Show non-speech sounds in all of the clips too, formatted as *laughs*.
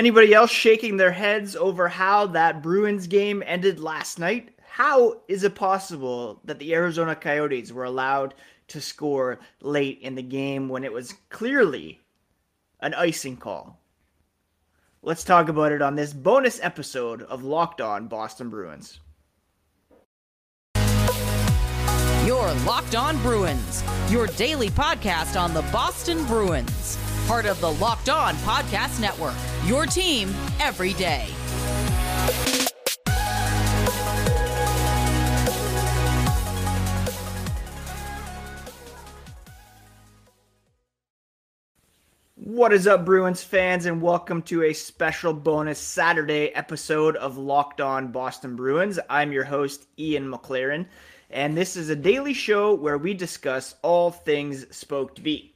Anybody else shaking their heads over how that Bruins game ended last night? How is it possible that the Arizona Coyotes were allowed to score late in the game when it was clearly an icing call? Let's talk about it on this bonus episode of Locked On Boston Bruins. Your Locked On Bruins, your daily podcast on the Boston Bruins part of the Locked On Podcast Network. Your team every day. What is up, Bruins fans, and welcome to a special bonus Saturday episode of Locked On Boston Bruins. I'm your host, Ian McLaren, and this is a daily show where we discuss all things Spoked B.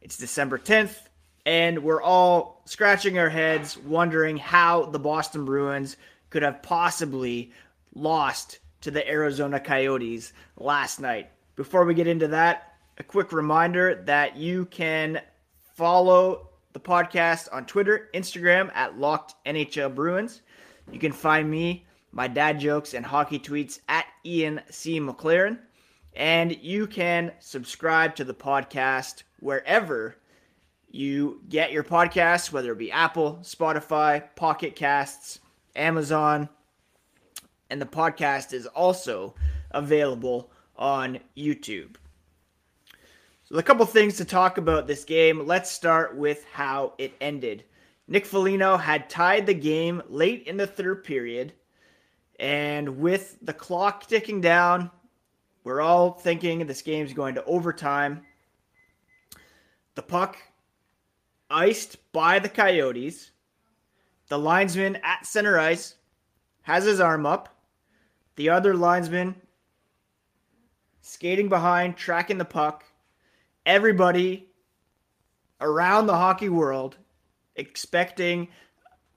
It's December 10th, and we're all scratching our heads wondering how the Boston Bruins could have possibly lost to the Arizona Coyotes last night. Before we get into that, a quick reminder that you can follow the podcast on Twitter, Instagram at Locked NHL Bruins. You can find me, my dad jokes, and hockey tweets at Ian C. McLaren. And you can subscribe to the podcast wherever you get your podcast, whether it be Apple, Spotify, Pocket Casts, Amazon. And the podcast is also available on YouTube. So, a couple things to talk about this game. Let's start with how it ended. Nick Foligno had tied the game late in the third period. And with the clock ticking down, we're all thinking this game's going to overtime. The puck iced by the Coyotes. The linesman at center ice has his arm up. The other linesman skating behind, tracking the puck. Everybody around the hockey world expecting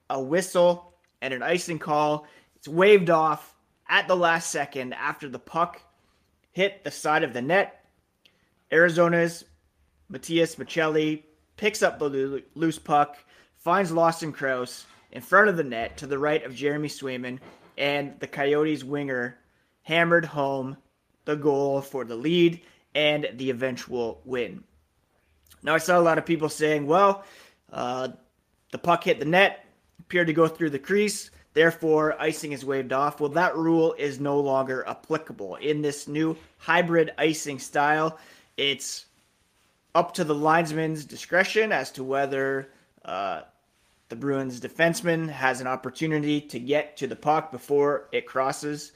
a whistle and an icing call. It's waved off at the last second after the puck hit the side of the net. Arizona's Matias Maccelli picks up the loose puck, finds Lawson Crouse in front of the net to the right of Jeremy Swayman, and the Coyotes winger hammered home the goal for the lead and the eventual win. Now, I saw a lot of people saying, well, uh, the puck hit the net, appeared to go through the crease, therefore icing is waved off. Well, that rule is no longer applicable. In this new hybrid icing style, it's up to the linesman's discretion as to whether uh, the Bruins defenseman has an opportunity to get to the puck before it crosses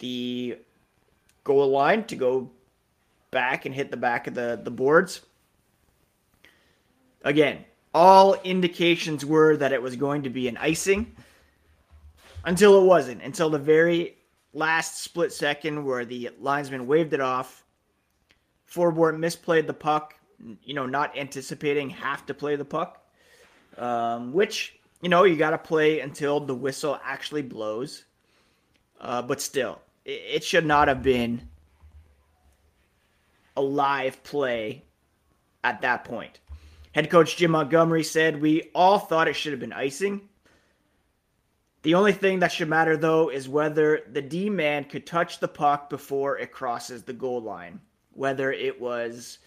the goal line to go back and hit the back of the, the boards. Again, all indications were that it was going to be an icing until it wasn't, until the very last split second where the linesman waved it off Forbort misplayed the puck, you know, not anticipating have to play the puck, um, which, you know, you got to play until the whistle actually blows. Uh, but still, it, it should not have been a live play at that point. Head coach Jim Montgomery said, We all thought it should have been icing. The only thing that should matter, though, is whether the D man could touch the puck before it crosses the goal line whether it was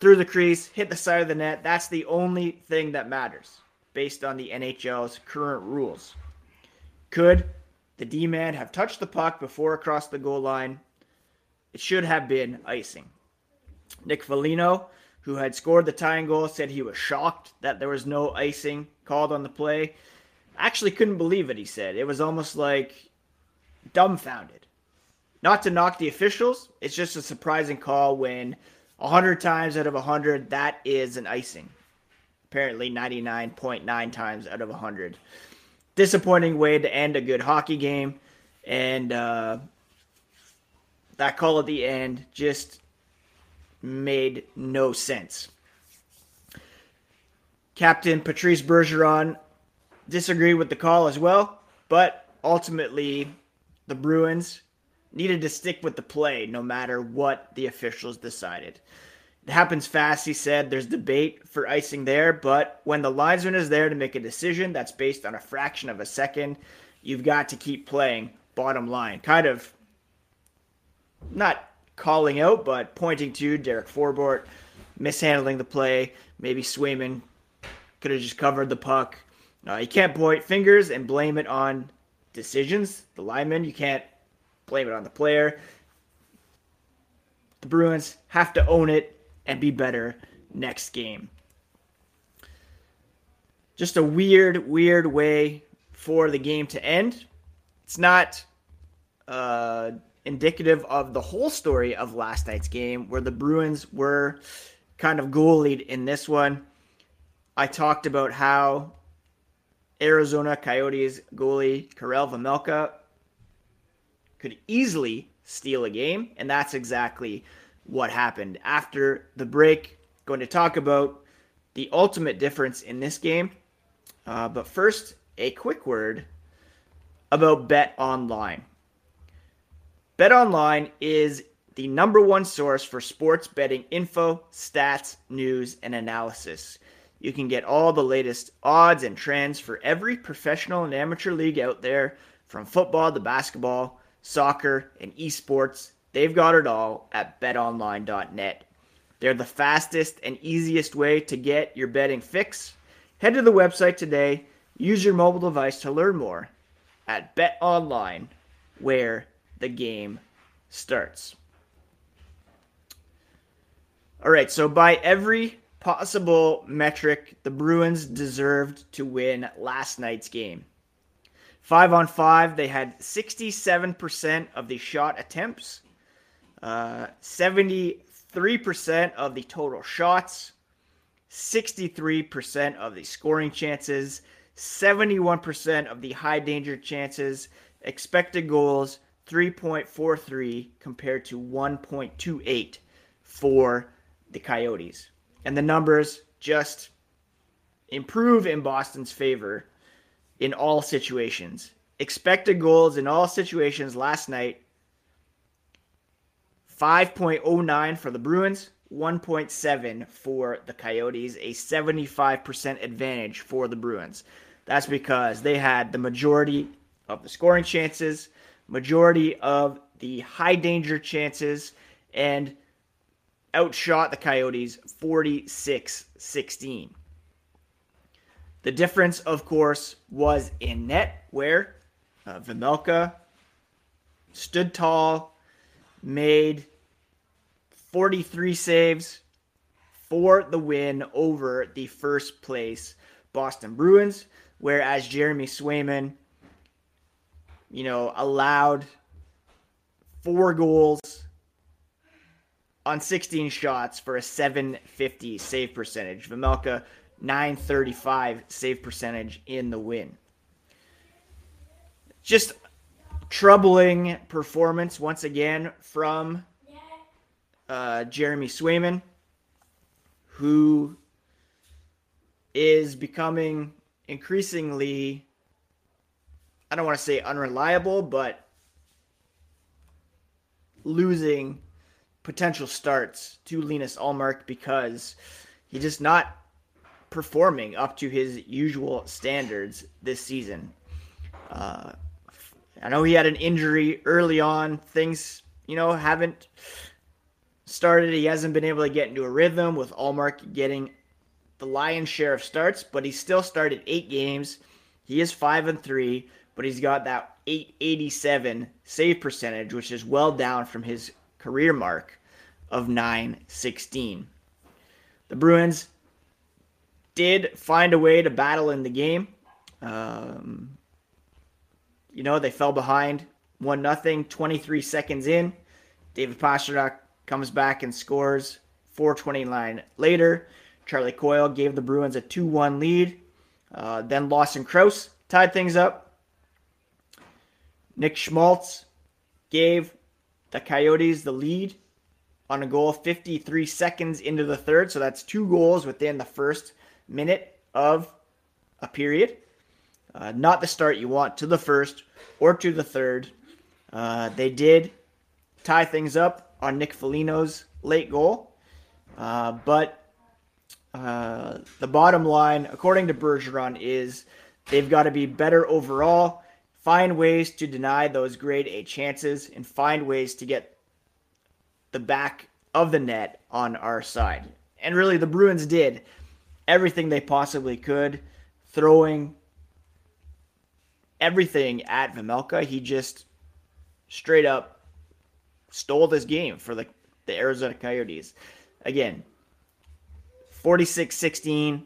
through the crease, hit the side of the net. That's the only thing that matters based on the NHL's current rules. Could the D man have touched the puck before across the goal line? It should have been icing. Nick Foligno, who had scored the tying goal, said he was shocked that there was no icing called on the play. Actually, couldn't believe it, he said. It was almost like dumbfounded. Not to knock the officials, it's just a surprising call when 100 times out of 100, that is an icing. Apparently, 99.9 times out of 100. Disappointing way to end a good hockey game. And uh, that call at the end just made no sense. Captain Patrice Bergeron disagreed with the call as well, but ultimately, the Bruins needed to stick with the play no matter what the officials decided. It happens fast, he said. There's debate for icing there, but when the linesman is there to make a decision that's based on a fraction of a second, you've got to keep playing. Bottom line. Kind of not calling out, but pointing to Derek Forbort mishandling the play. Maybe Swayman could have just covered the puck. Uh, you can't point fingers and blame it on decisions. The lineman, you can't blame it on the player. The Bruins have to own it and be better next game. Just a weird, weird way for the game to end. It's not uh, indicative of the whole story of last night's game, where the Bruins were kind of goalied in this one. I talked about how Arizona Coyotes goalie Karel Vejmelka could easily steal a game, and that's exactly what happened. After the break, going to talk about the ultimate difference in this game. Uh, but first, a quick word about Bet Online. Bet Online is the number one source for sports betting info, stats, news, and analysis. You can get all the latest odds and trends for every professional and amateur league out there, from football to basketball, soccer, and esports. They've got it all at betonline.net. They're the fastest and easiest way to get your betting fix. Head to the website today. Use your mobile device to learn more at BetOnline, where the game starts. All right, so by every possible metric, the Bruins deserved to win last night's game. Five on five, they had 67% of the shot attempts, uh, 73% of the total shots, 63% of the scoring chances, 71% of the high danger chances, expected goals 3.43 compared to 1.28 for the Coyotes. And the numbers just improve in Boston's favor in all situations. Expected goals in all situations last night 5.09 for the Bruins, 1.7 for the Coyotes, a 75% advantage for the Bruins. That's because they had the majority of the scoring chances, majority of the high danger chances, and outshot the Coyotes 46 16. The difference, of course, was in net, where uh, Vejmelka stood tall, made 43 saves for the win over the first place Boston Bruins, whereas Jeremy Swayman, you know, allowed four goals on 16 shots for a 750 save percentage. Vejmelka 935 save percentage in the win. Just troubling performance once again from uh, Jeremy Swayman, who is becoming increasingly, I don't want to say unreliable, but losing potential starts to Linus Ullmark because he's just not performing up to his usual standards this season. Uh, I know he had an injury early on. Things, you know, haven't started. He hasn't been able to get into a rhythm with Ullmark getting the lion's share of starts, but he still started eight games. He is five and three, but he's got that 887 save percentage, which is well down from his career mark of 916. The Bruins did find a way to battle in the game. Um, you know, they fell behind 1 nothing. 23 seconds in. David Pastrnak comes back and scores 429 later. Charlie Coyle gave the Bruins a 2 1 lead. Uh, then Lawson Crouse tied things up. Nick Schmaltz gave the Coyotes the lead on a goal 53 seconds into the third. So that's two goals within the first minute of a period. Uh, not the start you want to the first or to the third. Uh, they did tie things up on Nick Foligno's late goal. Uh, but uh, the bottom line, according to Bergeron, is they've got to be better overall, find ways to deny those grade A chances, and find ways to get the back of the net on our side. And really, the Bruins did everything they possibly could, throwing everything at Vejmelka. He just straight up stole this game for the, the Arizona Coyotes. Again, 46 16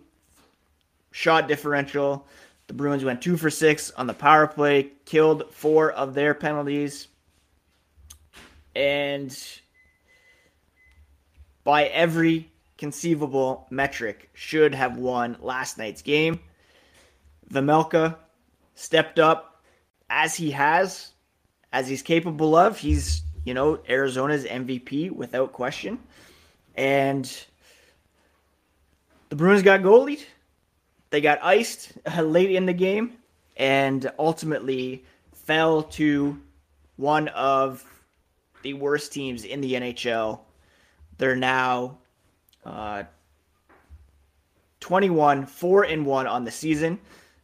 shot differential. The Bruins went two for six on the power play, killed four of their penalties. And by every conceivable metric, should have won last night's game. Vejmelka stepped up as he has, as he's capable of. He's, you know, Arizona's MVP without question. And the Bruins got goalied. They got iced *laughs* late in the game and ultimately fell to one of the worst teams in the NHL. They're now uh, 21, 4 and 1 on the season.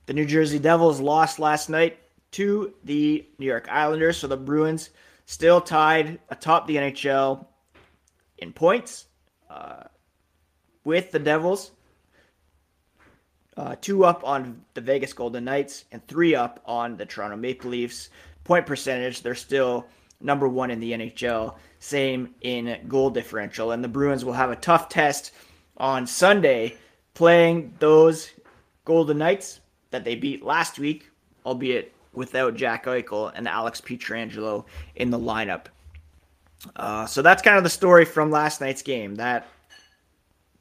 The New Jersey Devils lost last night to the New York Islanders, so the Bruins still tied atop the NHL in points uh, with the Devils. Uh, two up on the Vegas Golden Knights and three up on the Toronto Maple Leafs. Point percentage, they're still number one in the NHL. Same in goal differential. And the Bruins will have a tough test on Sunday playing those Golden Knights that they beat last week, albeit without Jack Eichel and Alex Pietrangelo in the lineup. Uh, so that's kind of the story from last night's game. That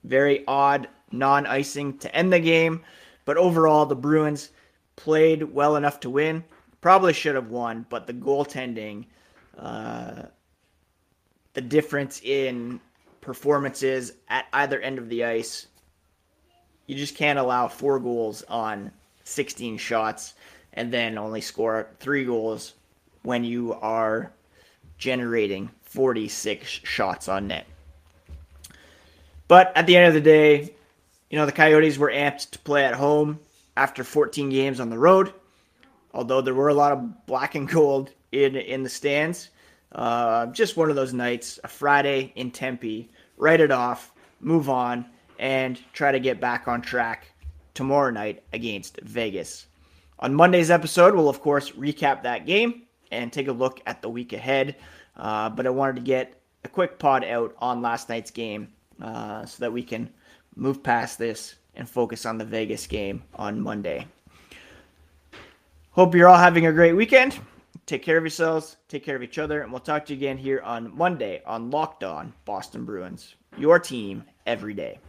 very odd non icing to end the game. But overall, the Bruins played well enough to win. Probably should have won, but the goaltending, the difference in performances at either end of the ice, you just can't allow four goals on 16 shots and then only score three goals when you are generating 46 shots on net. But at the end of the day, you know, the Coyotes were amped to play at home after 14 games on the road, although there were a lot of black and gold in, in the stands. Uh, just one of those nights, a Friday in Tempe, write it off, move on, and try to get back on track tomorrow night against Vegas. On Monday's episode, we'll of course recap that game and take a look at the week ahead. Uh, but I wanted to get a quick pod out on last night's game uh, so that we can move past this and focus on the Vegas game on Monday. Hope you're all having a great weekend. Take care of yourselves, take care of each other, and we'll talk to you again here on Monday on Locked On Boston Bruins, your team every day.